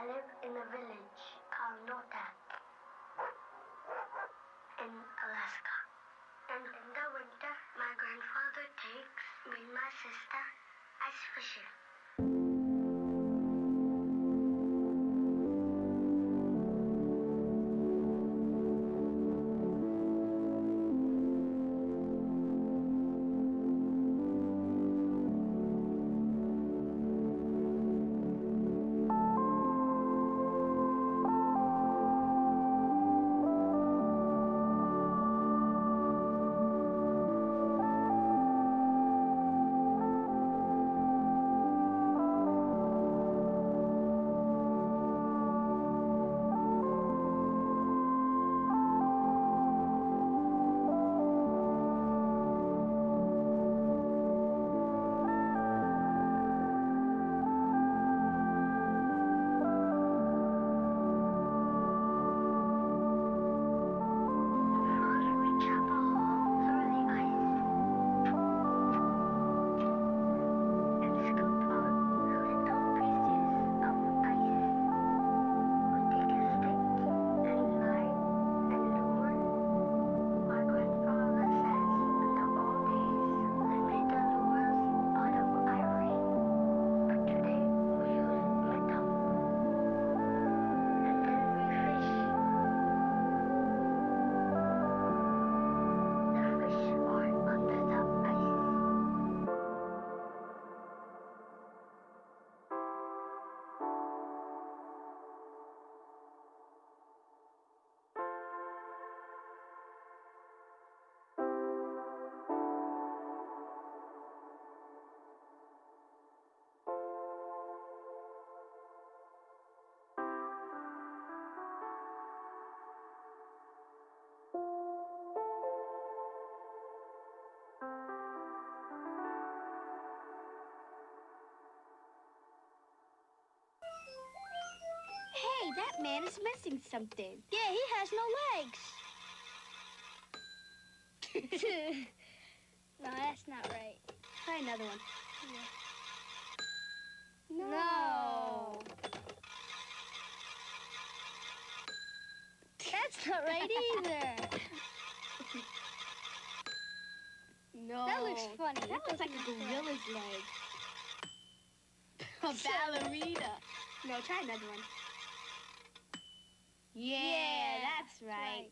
in a village called Noatak in Alaska. And in the winter, my grandfather takes me and my sister ice fishing. That man is missing something. Yeah, he has no legs. no, that's not right. Try another one. No. That's not right either. No. That looks funny. That looks like a gorilla's leg. A ballerina. No, try another one. Yeah, that's right.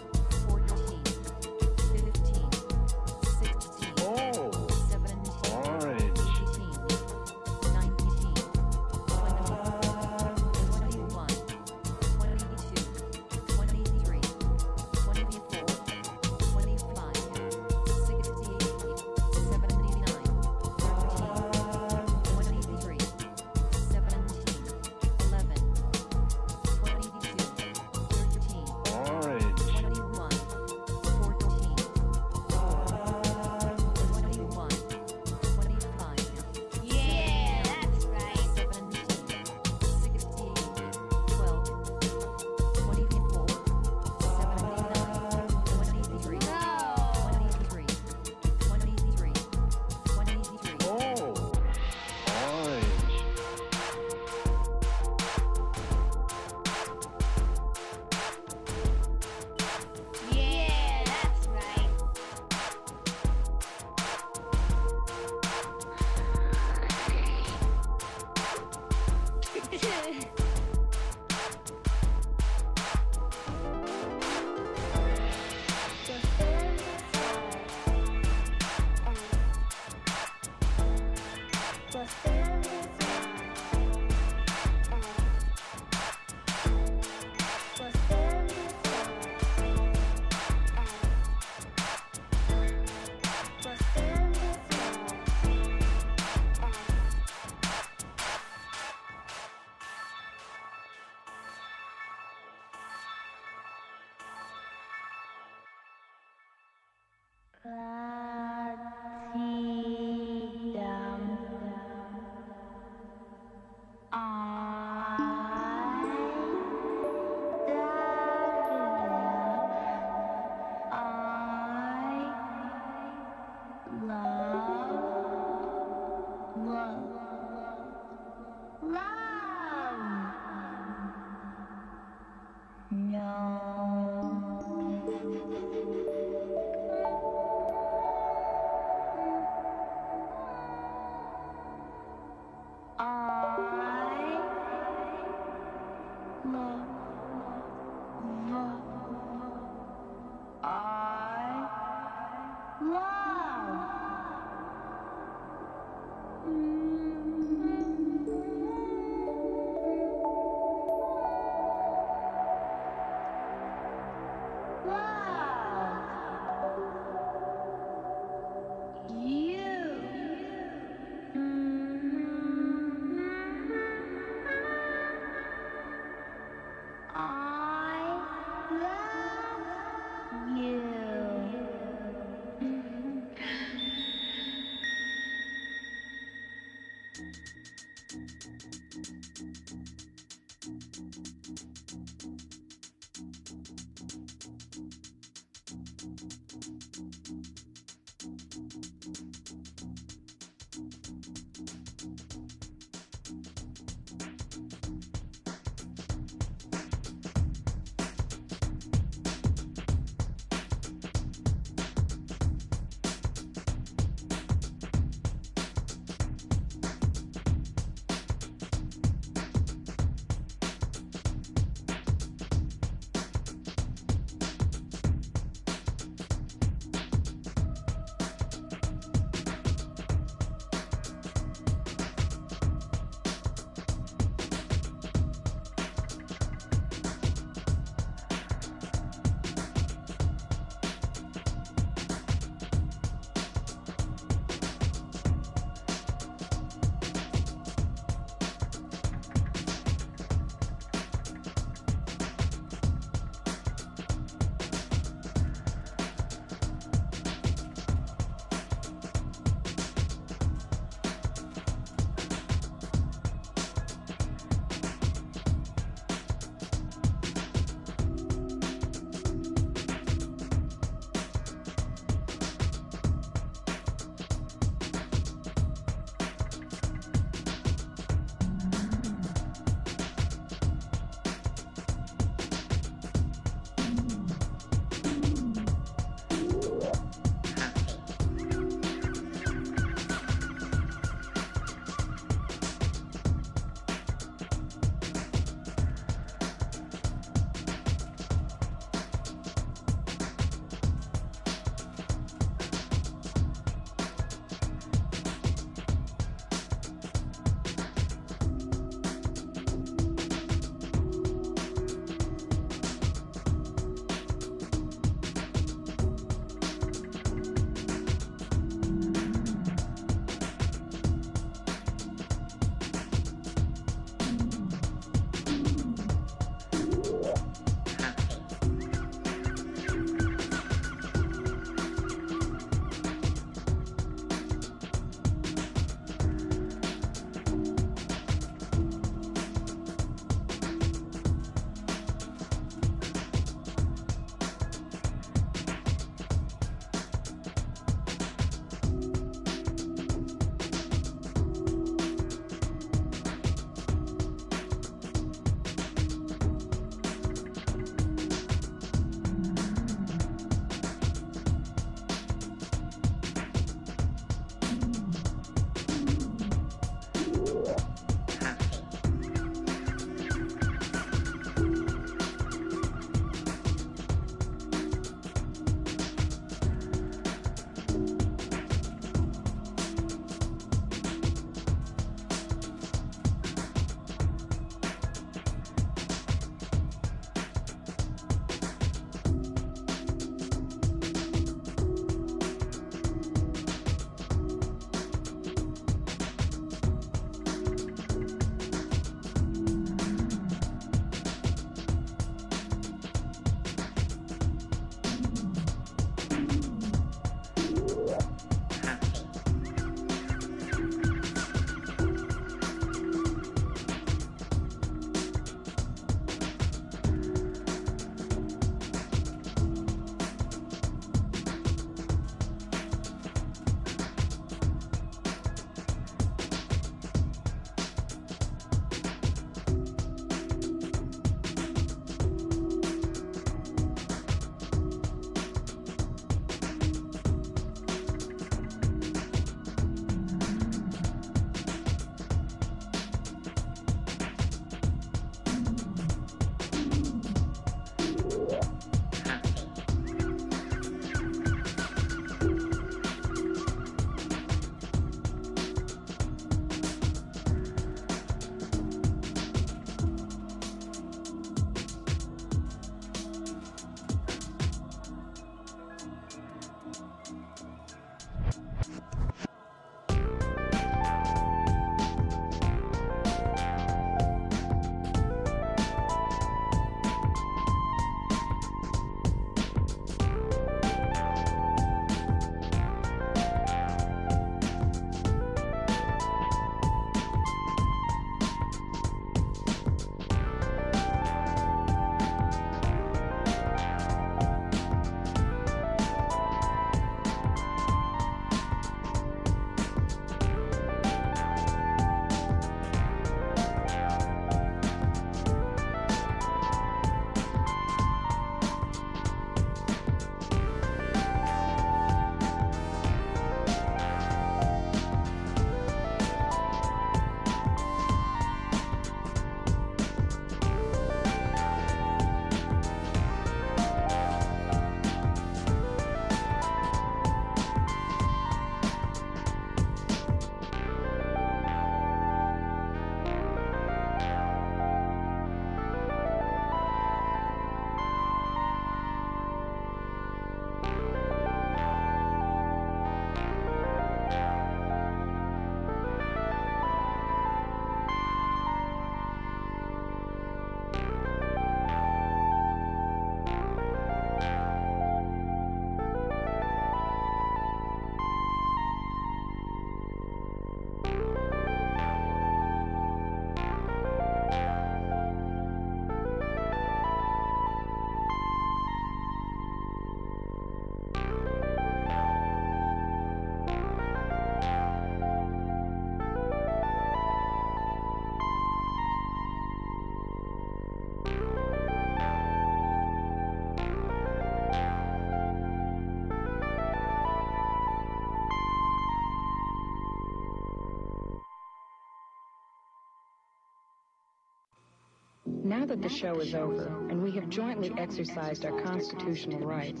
That the show is over and we have jointly exercised our constitutional rights,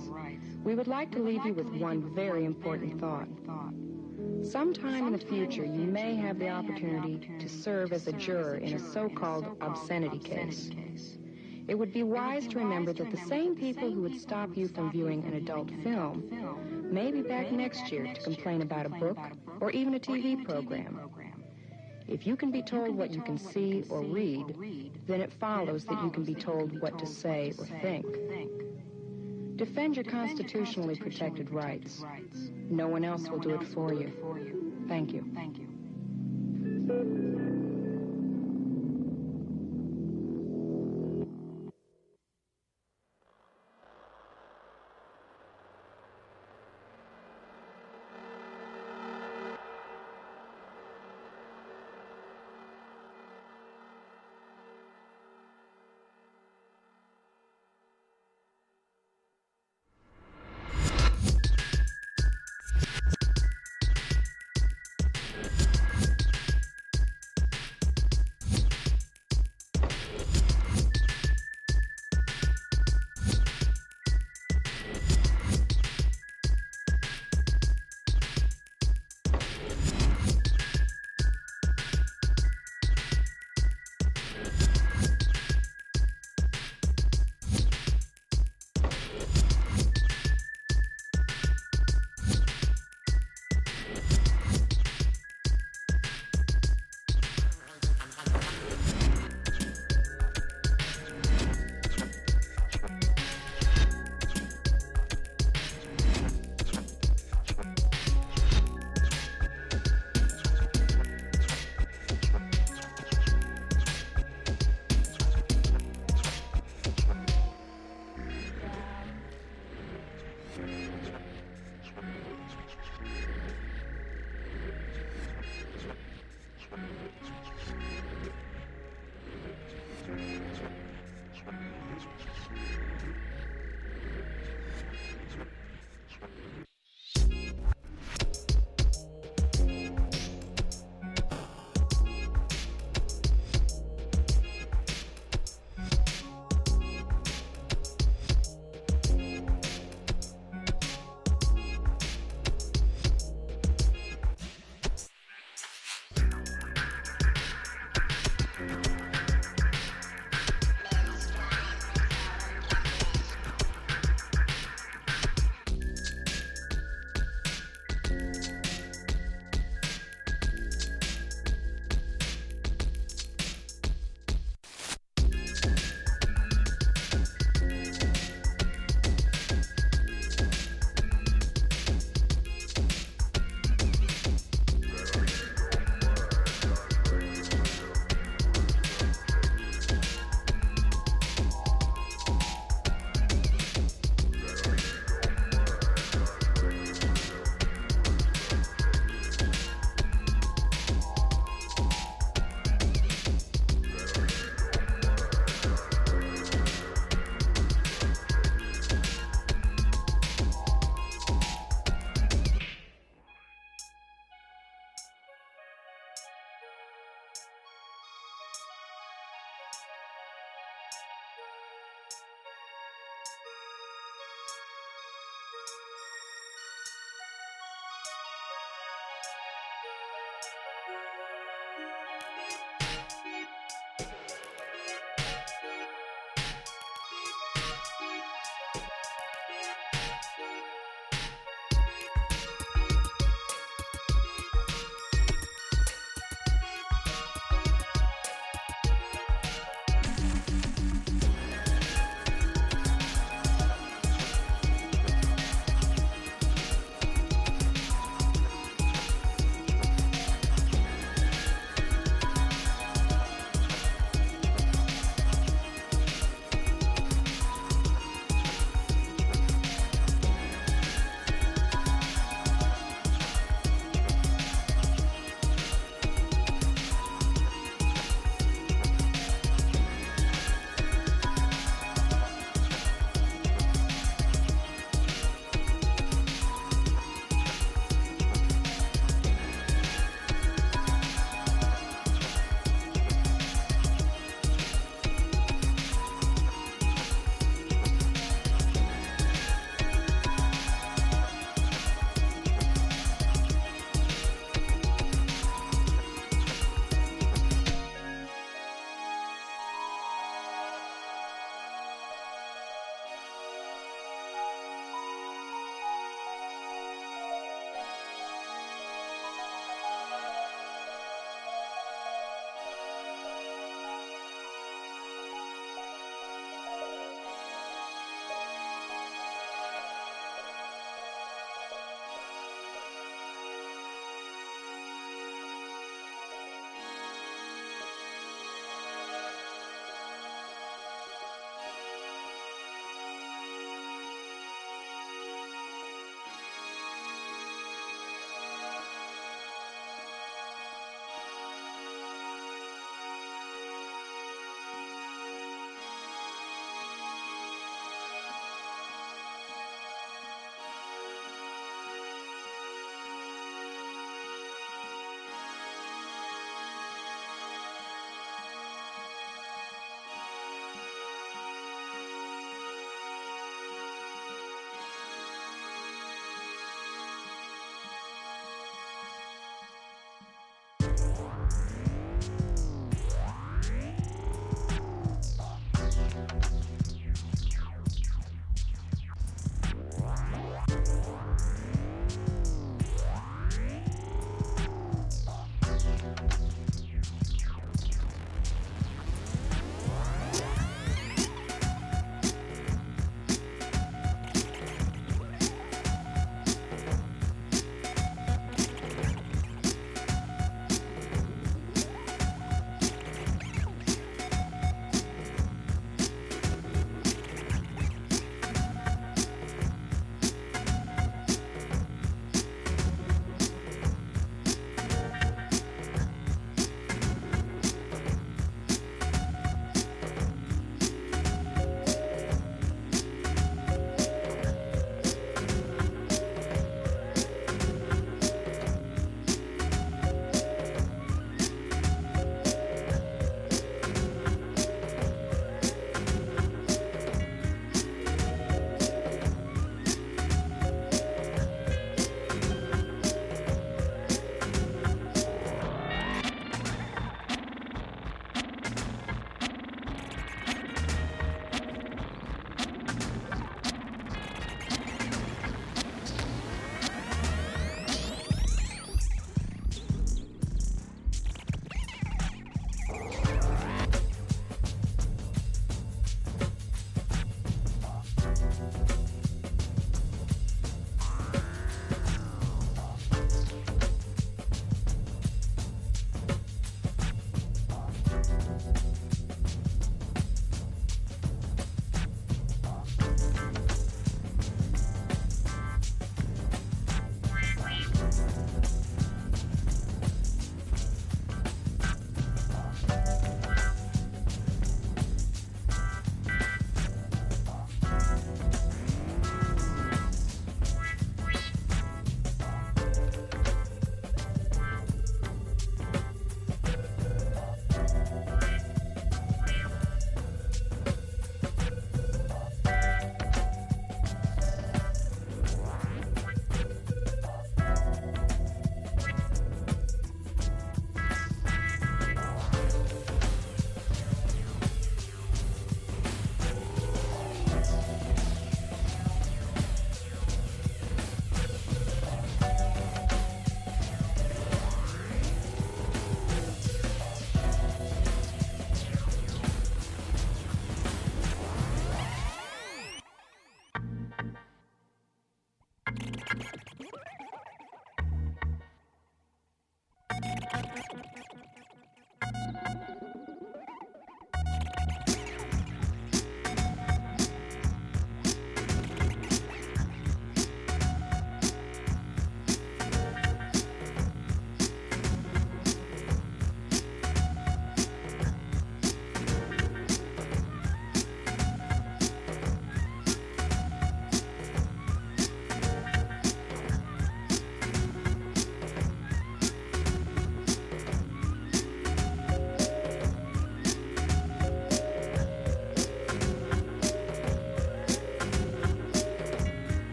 we would like to leave you with one very important thought. Sometime in the future, you may have the opportunity to serve as a juror in a so-called obscenity case. It would be wise to remember that the same people who would stop you from viewing an adult film may be back next year to complain about a book or even a TV program. If you can be told what you can see or read, then it follows that you can be told what to say or think. Defend your constitutionally protected rights. No one else will do it for you. Thank you. Could you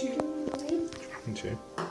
Okay. pick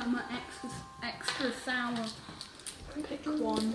are extra, extra sour. Pick one.